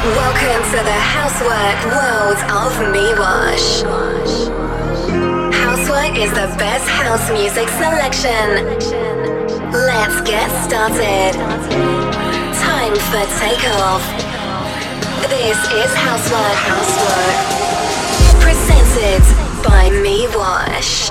Welcome to the Housework world of Miwash. Housework is the best house music selection. Let's get started. Time for takeoff. This is Housework Housework. Presented by Miwash.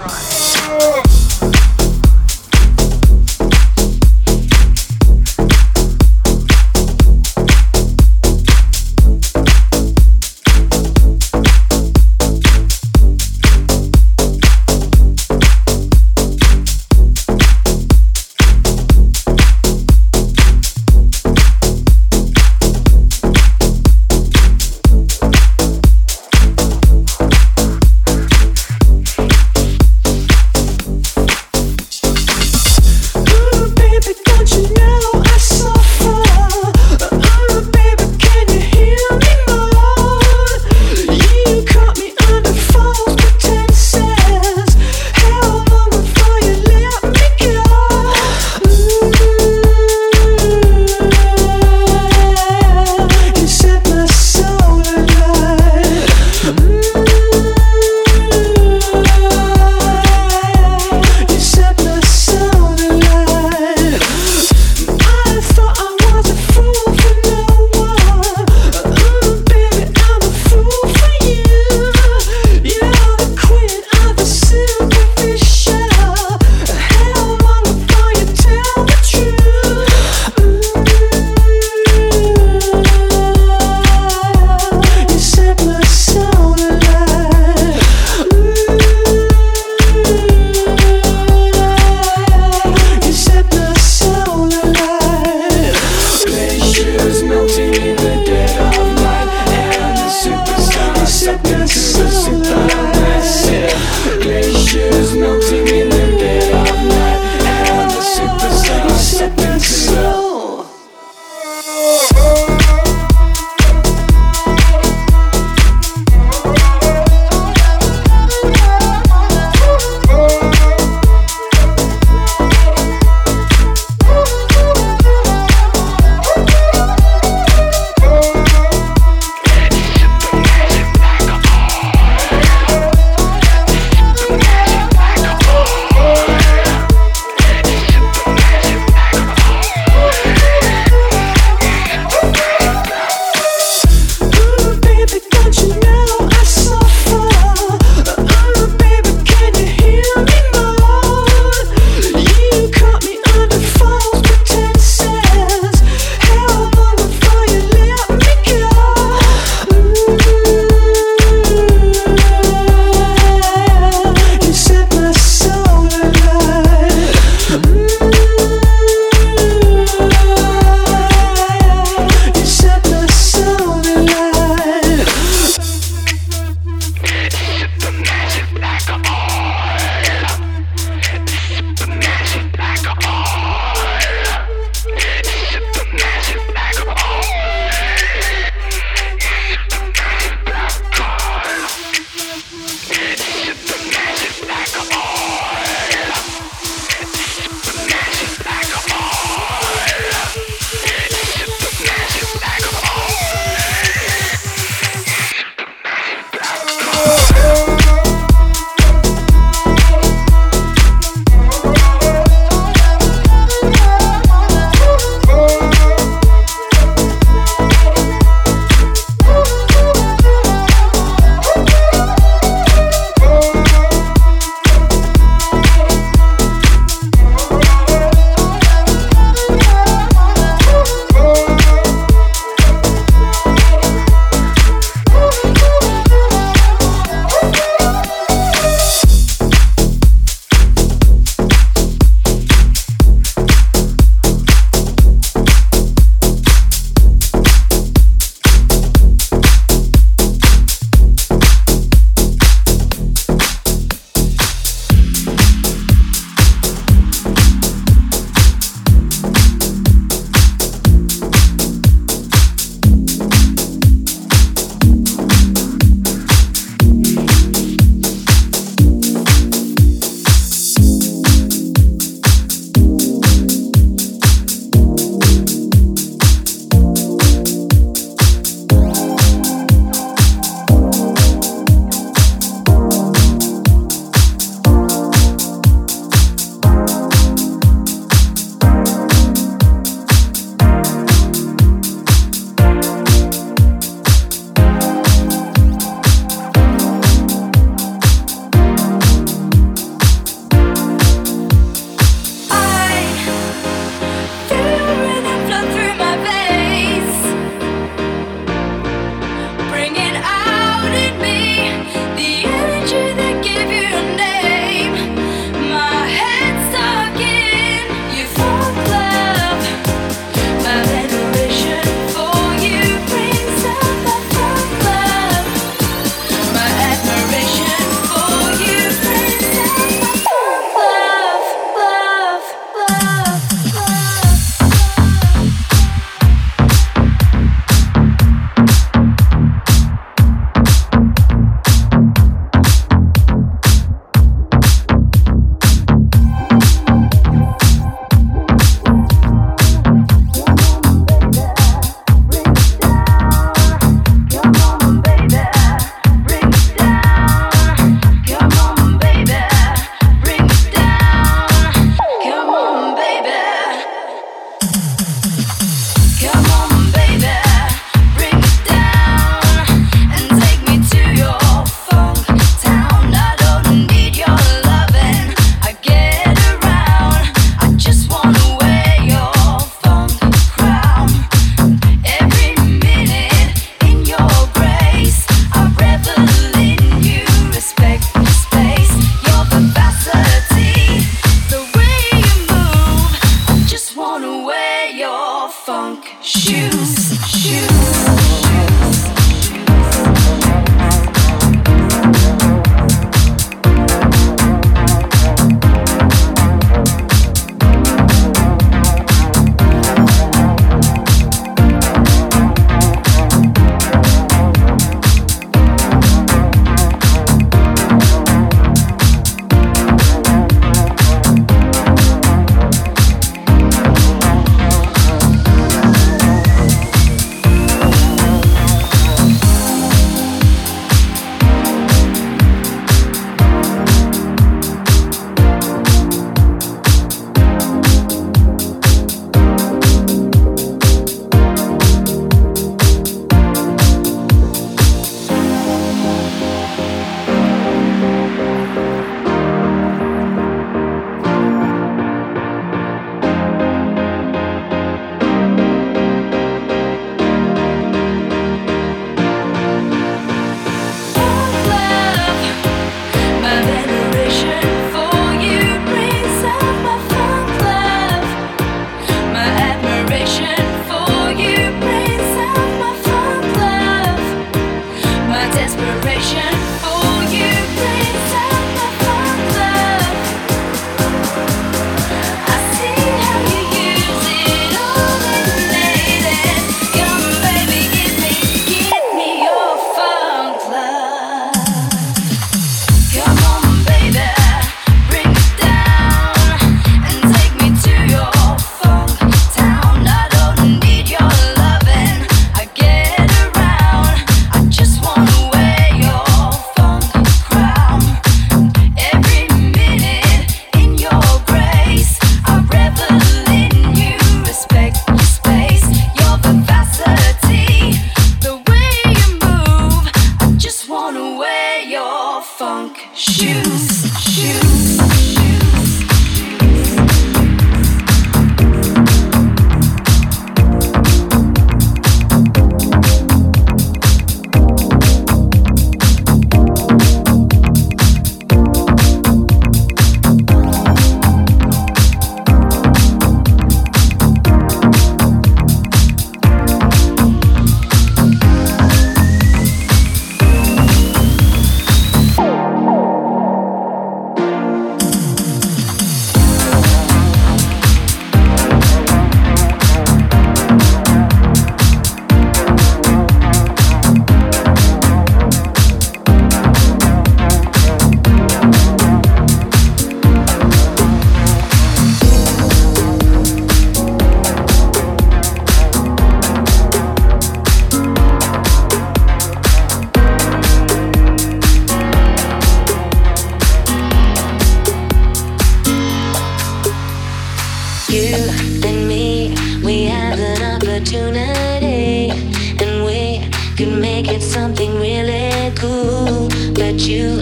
you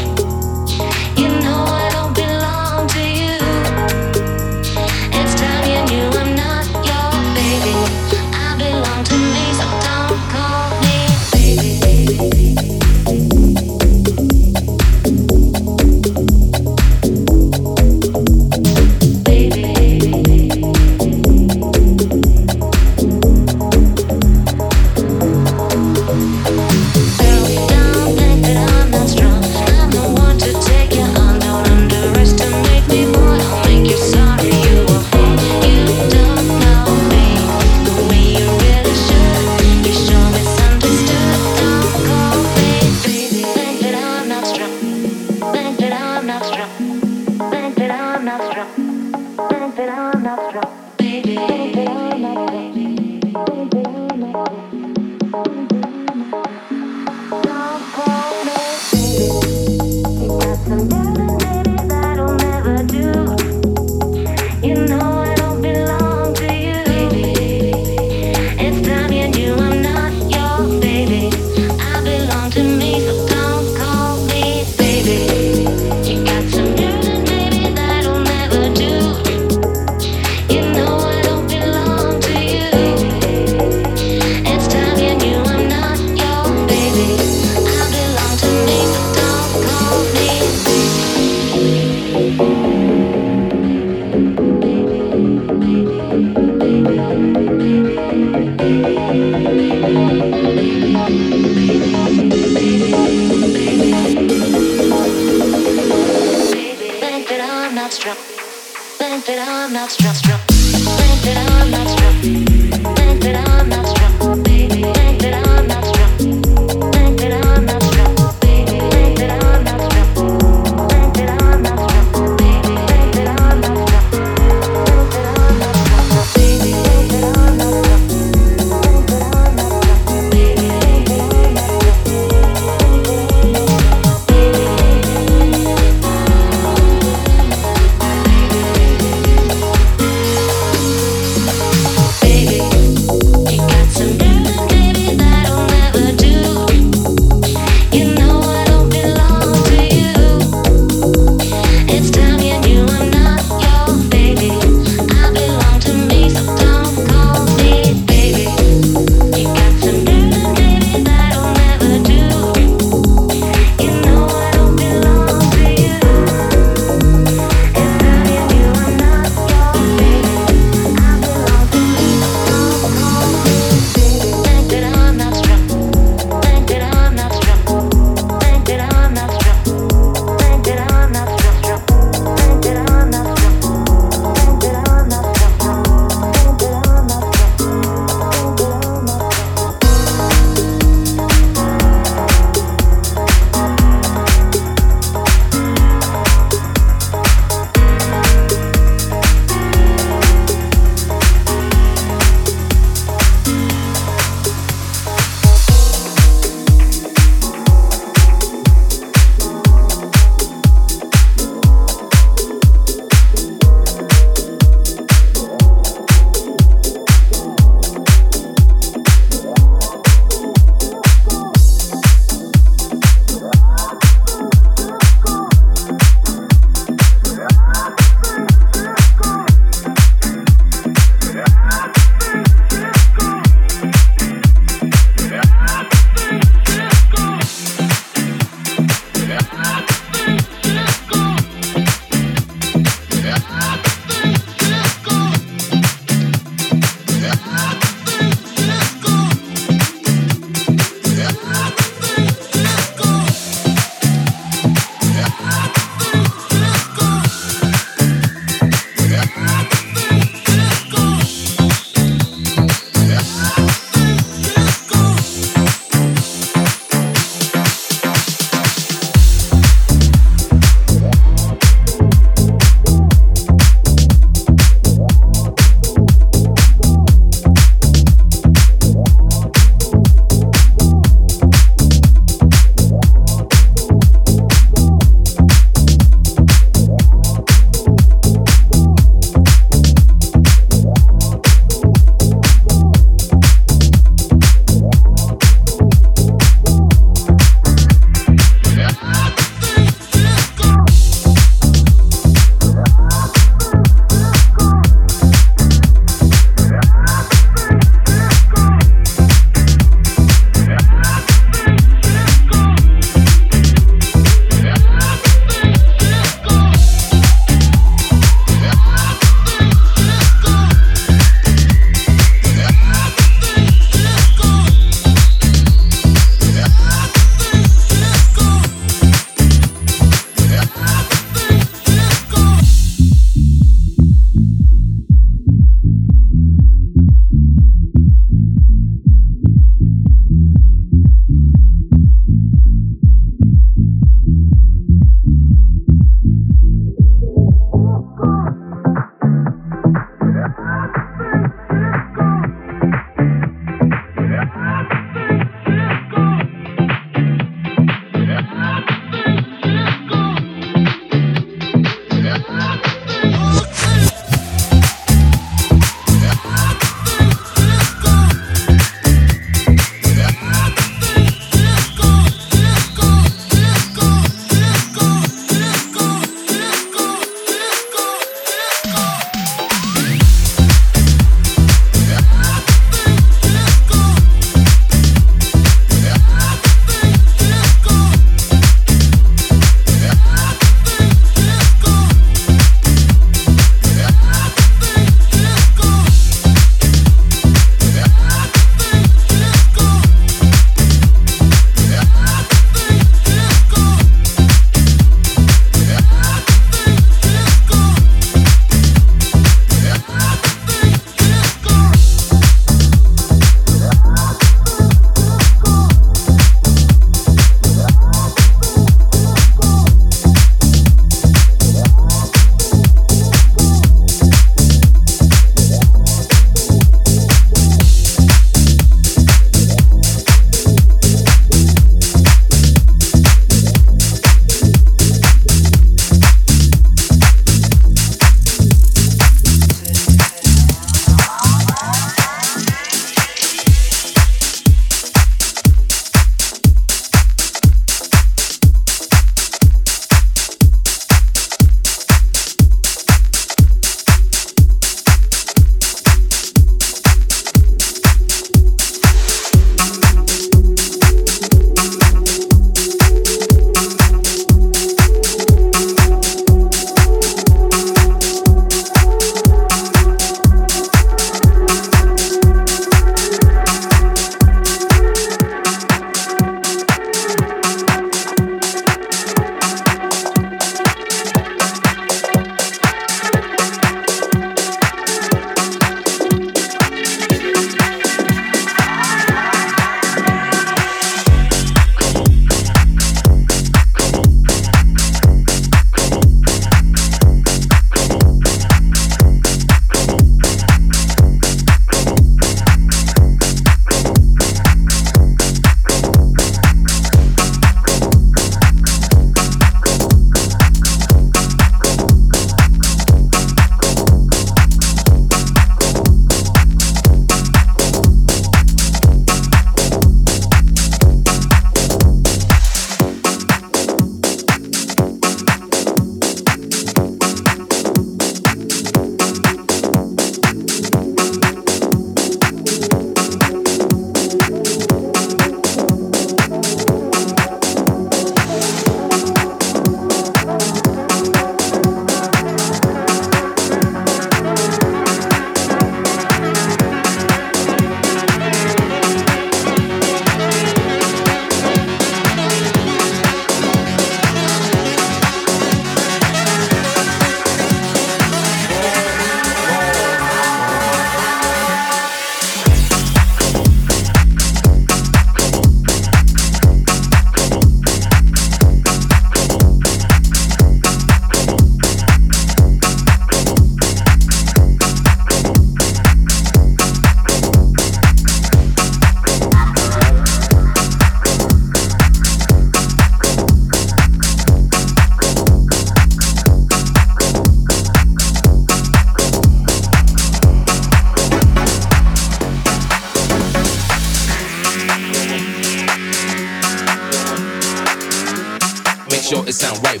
sure it sound right.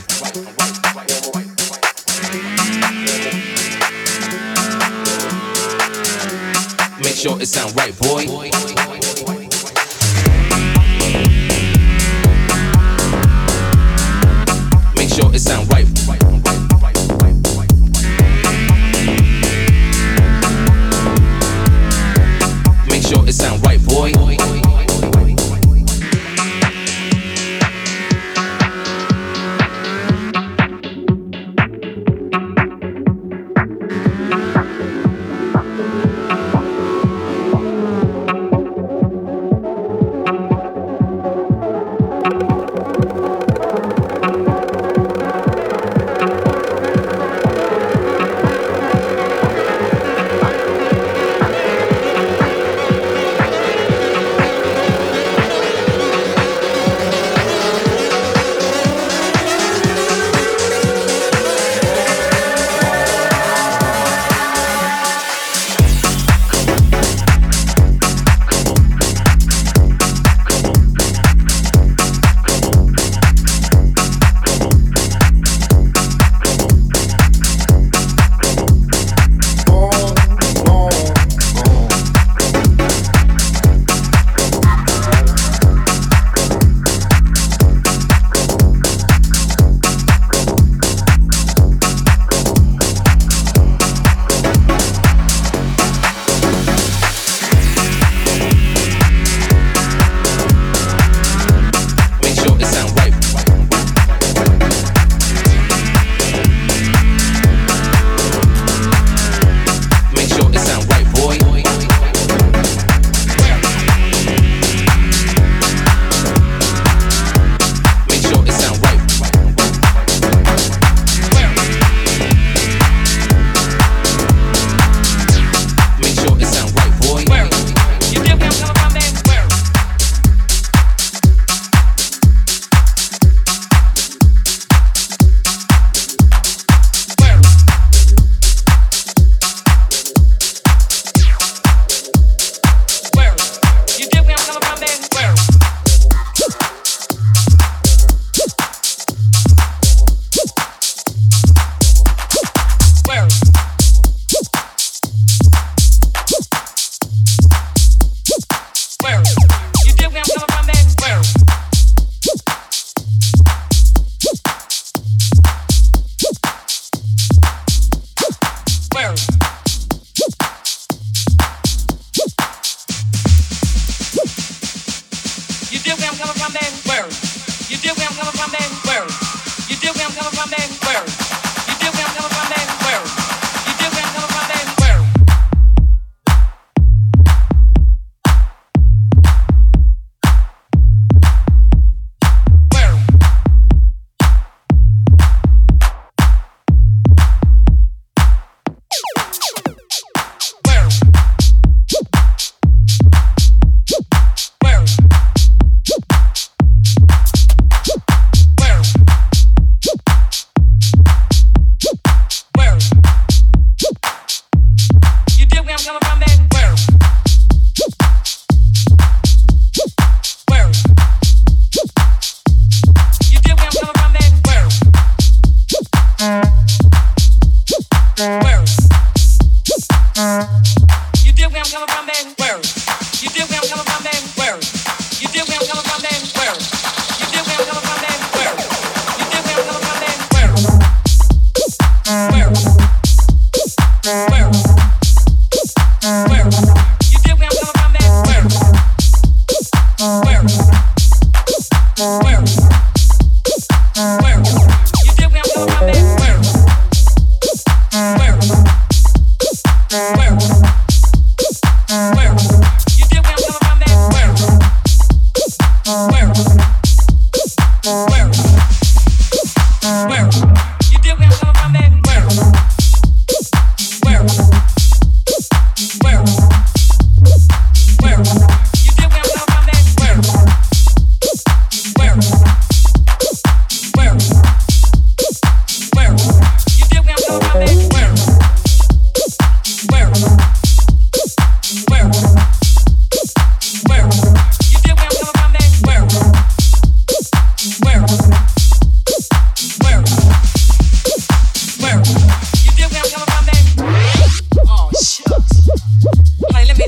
Make sure it sound right, boy.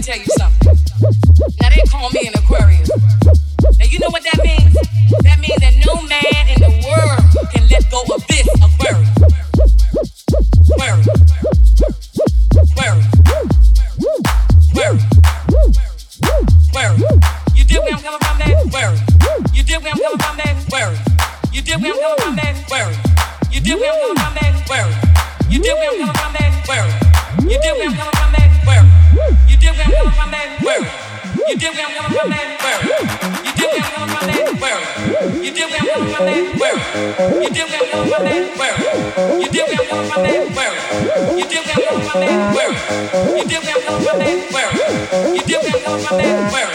tell you something. Now they call me in my. You dip that on my name, Mary.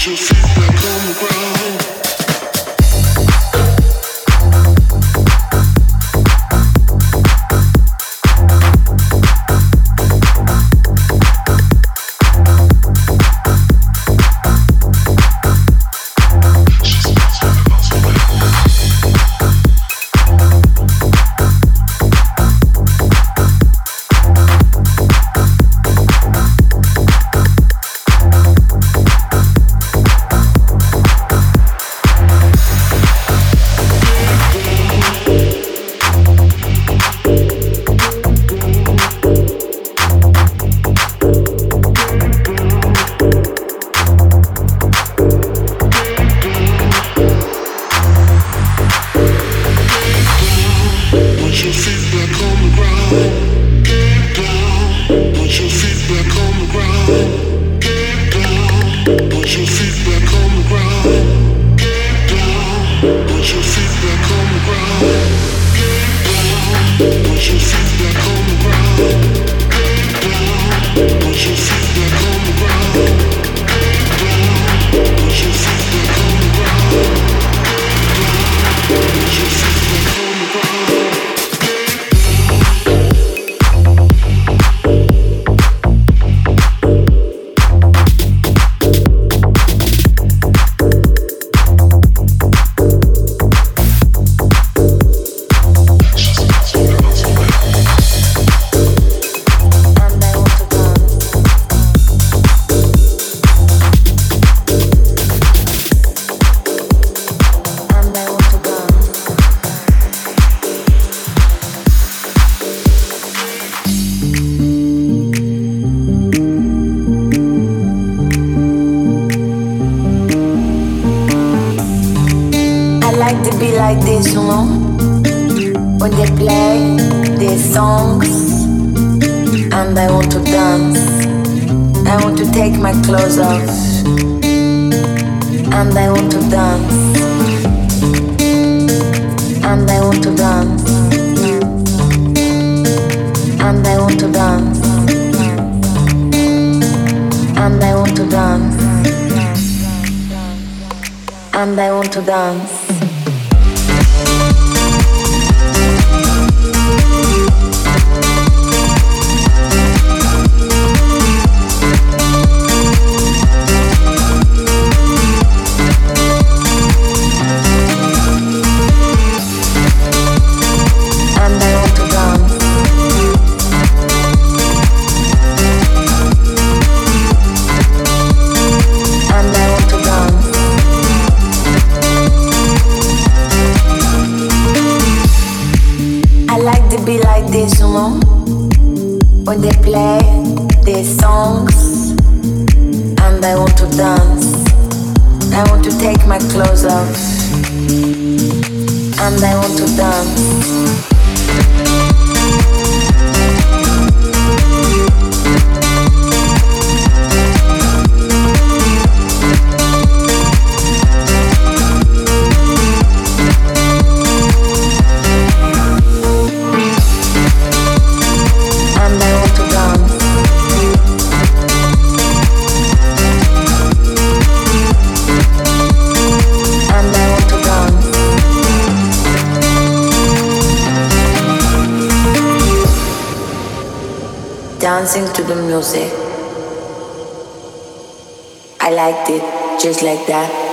Just songs and I want to dance. I want to take my clothes off and I want to dance. And I want to dance. And I want to dance. And I want to dance. And I want to dance. Just like that.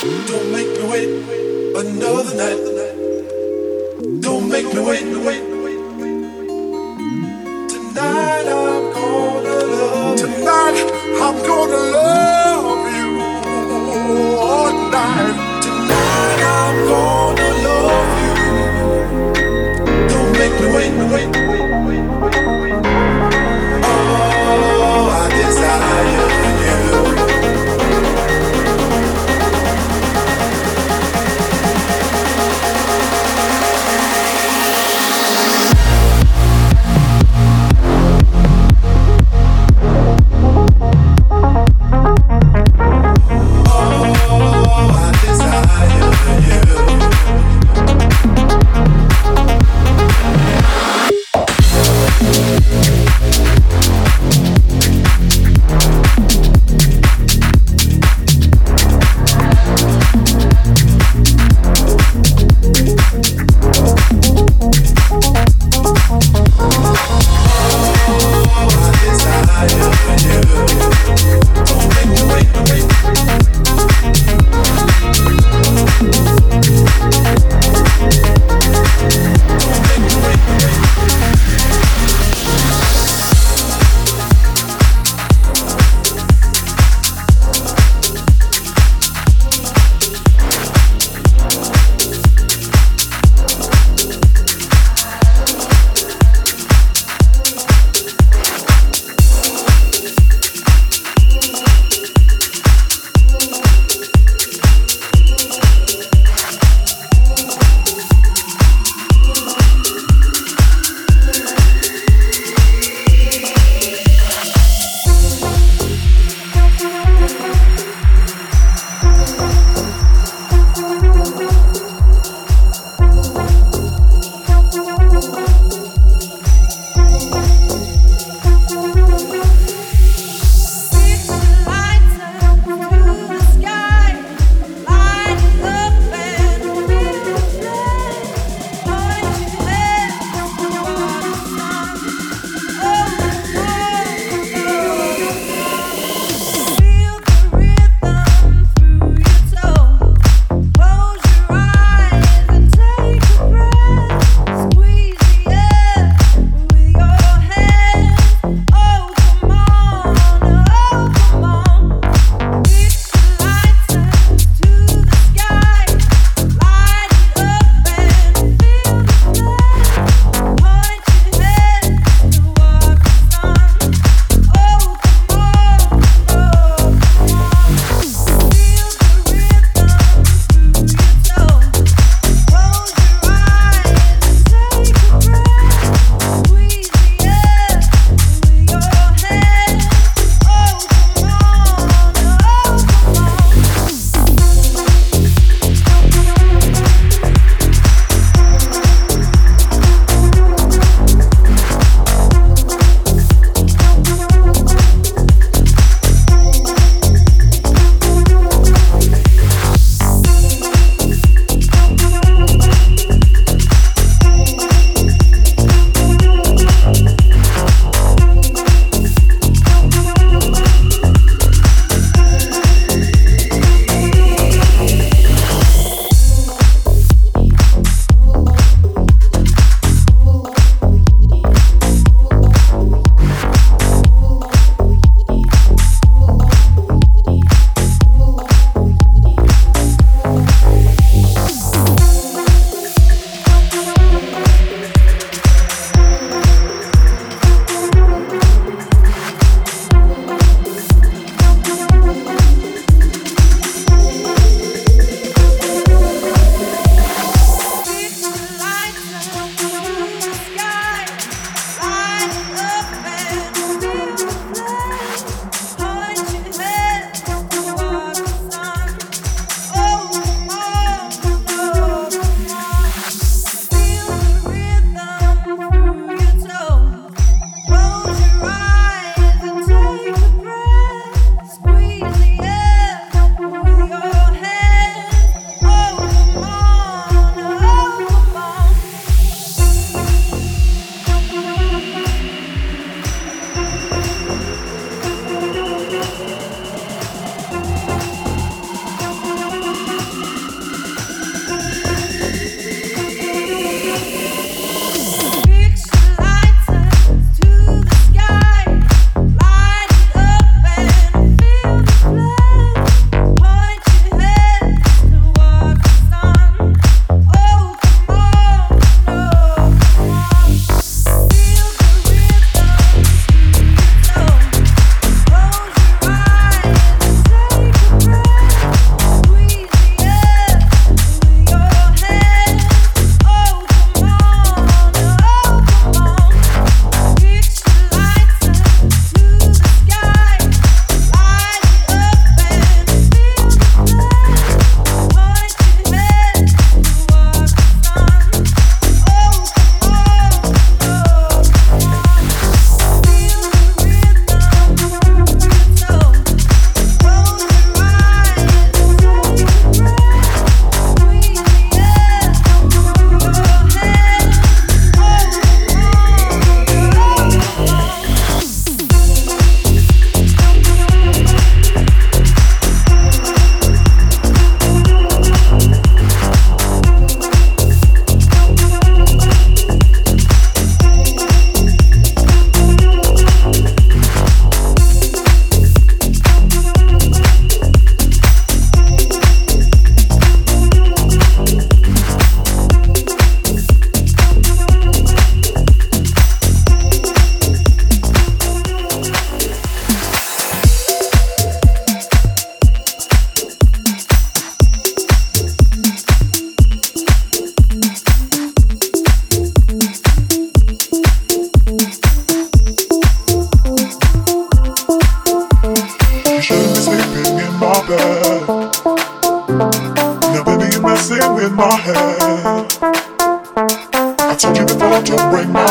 Don't make me wait another night. Don't make me wait. Tonight I'm gonna love. Tonight I'm gonna love you. Tonight I'm gonna love you. Don't make me wait, wait.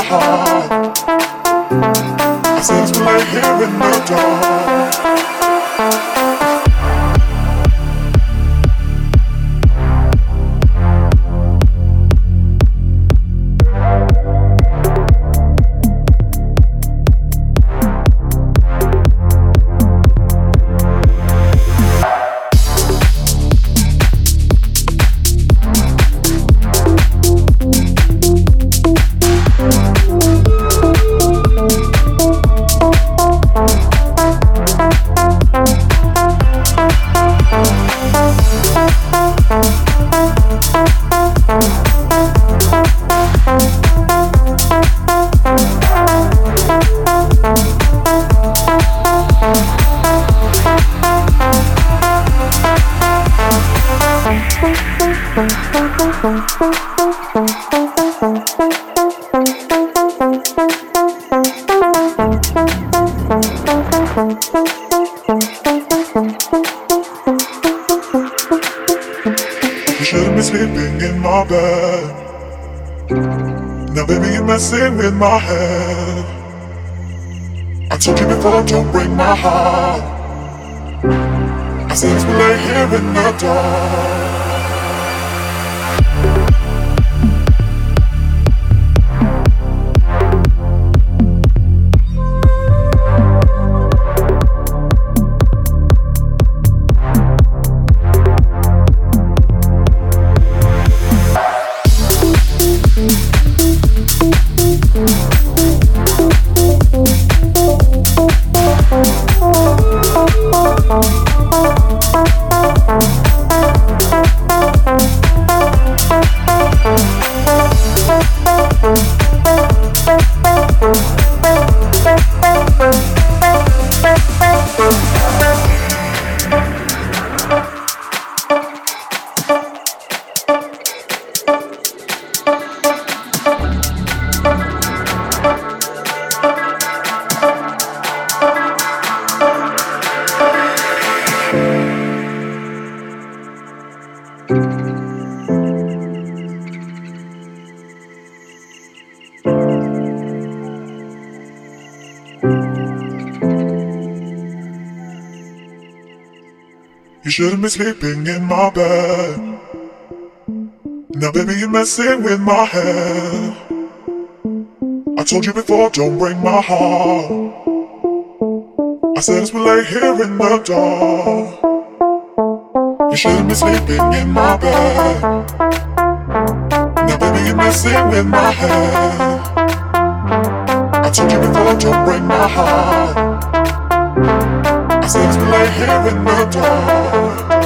Heart. I it's lay here in the dark. Be sleeping in my bed. Now, baby, you're messing with my head. I told you before, don't break my heart. I said we lay here in the dark. You shouldn't be sleeping in my bed. Now, baby, you're messing with my head. I told you before, don't break my heart. I said we lay here in the dark.